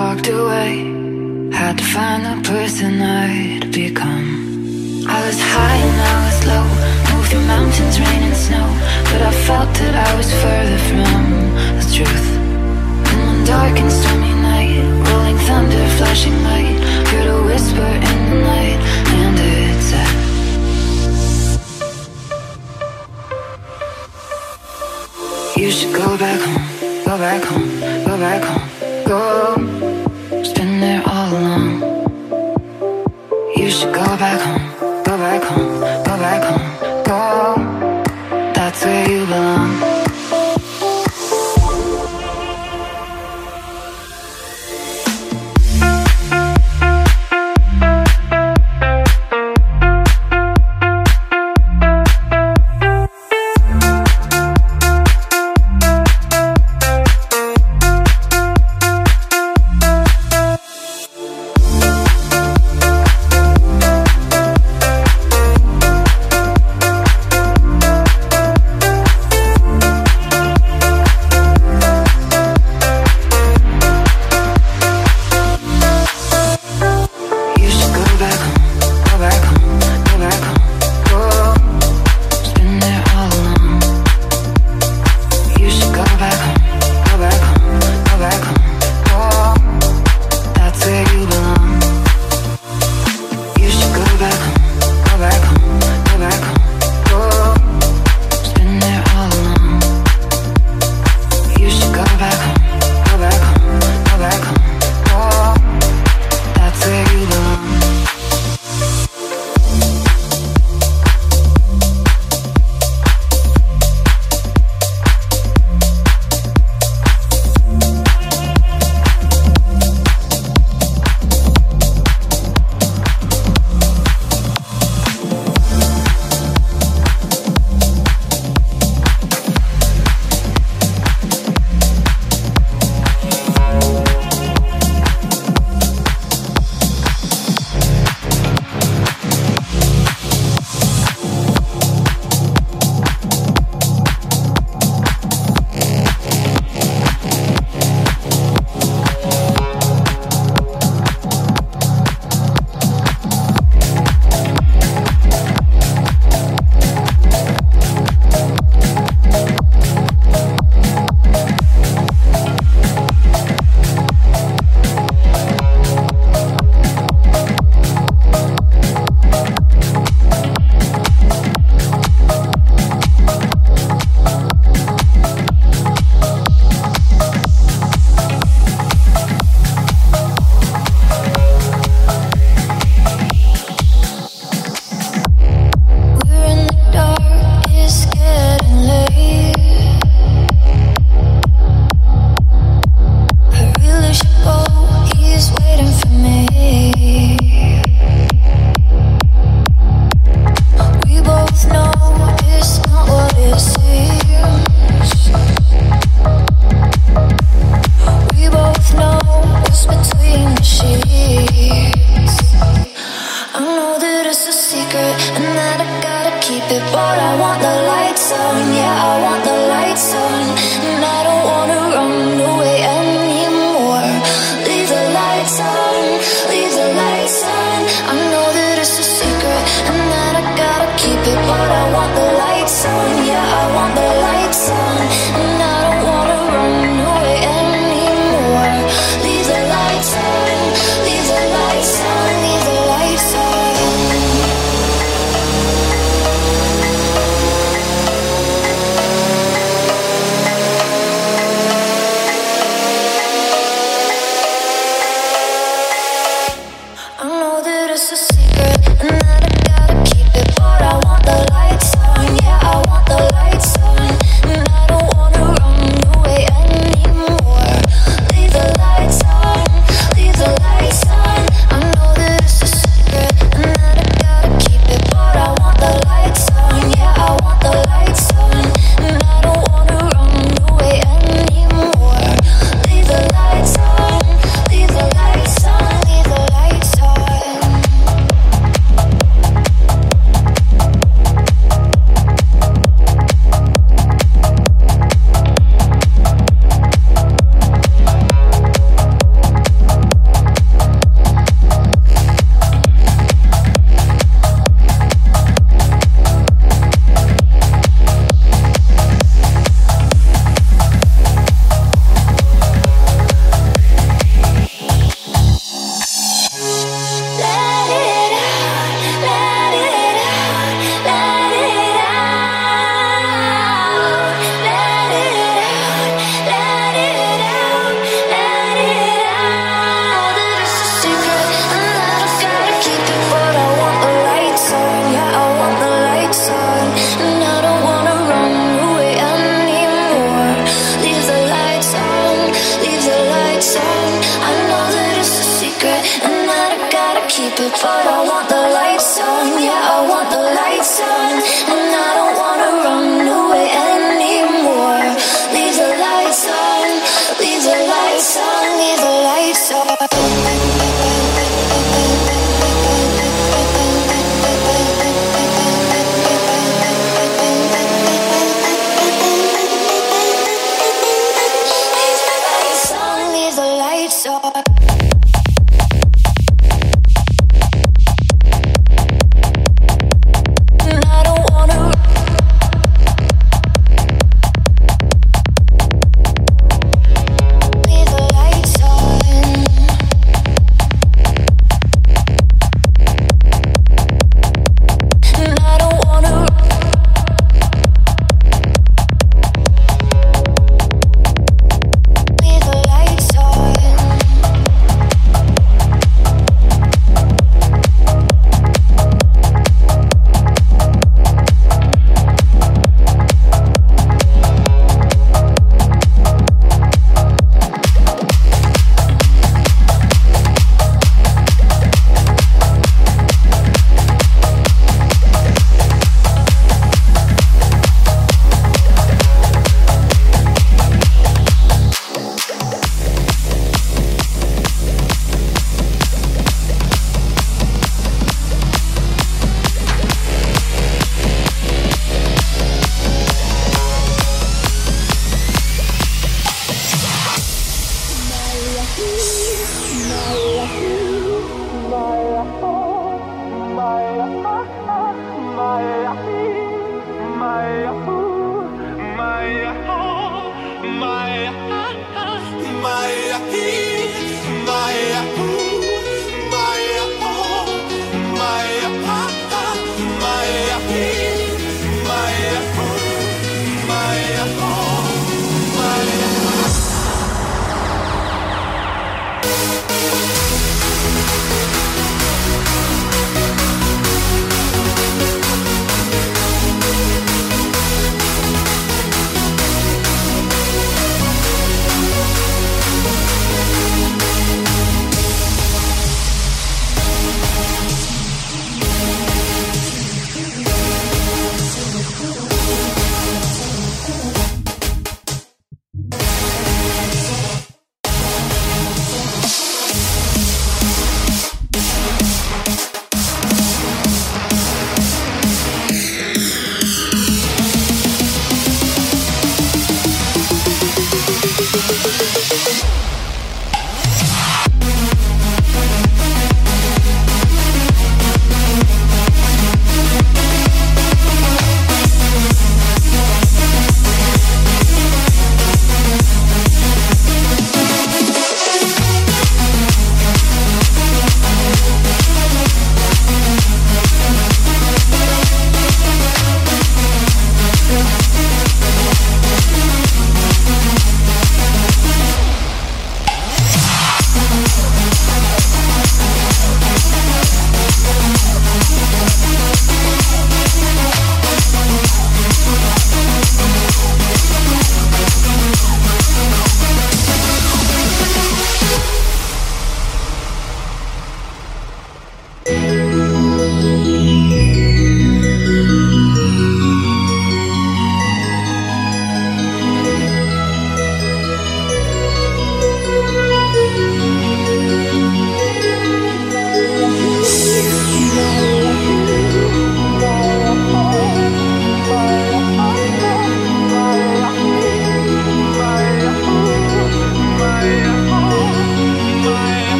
walked away. Had to find the person I'd become. I was high and I was low. Moved through mountains, rain and snow. But I felt that I was further from the truth. In one dark and stormy night Rolling thunder, flashing light. Heard a whisper in the night And it said You should go back home, go back home, go back home, go back home.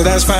So that's fine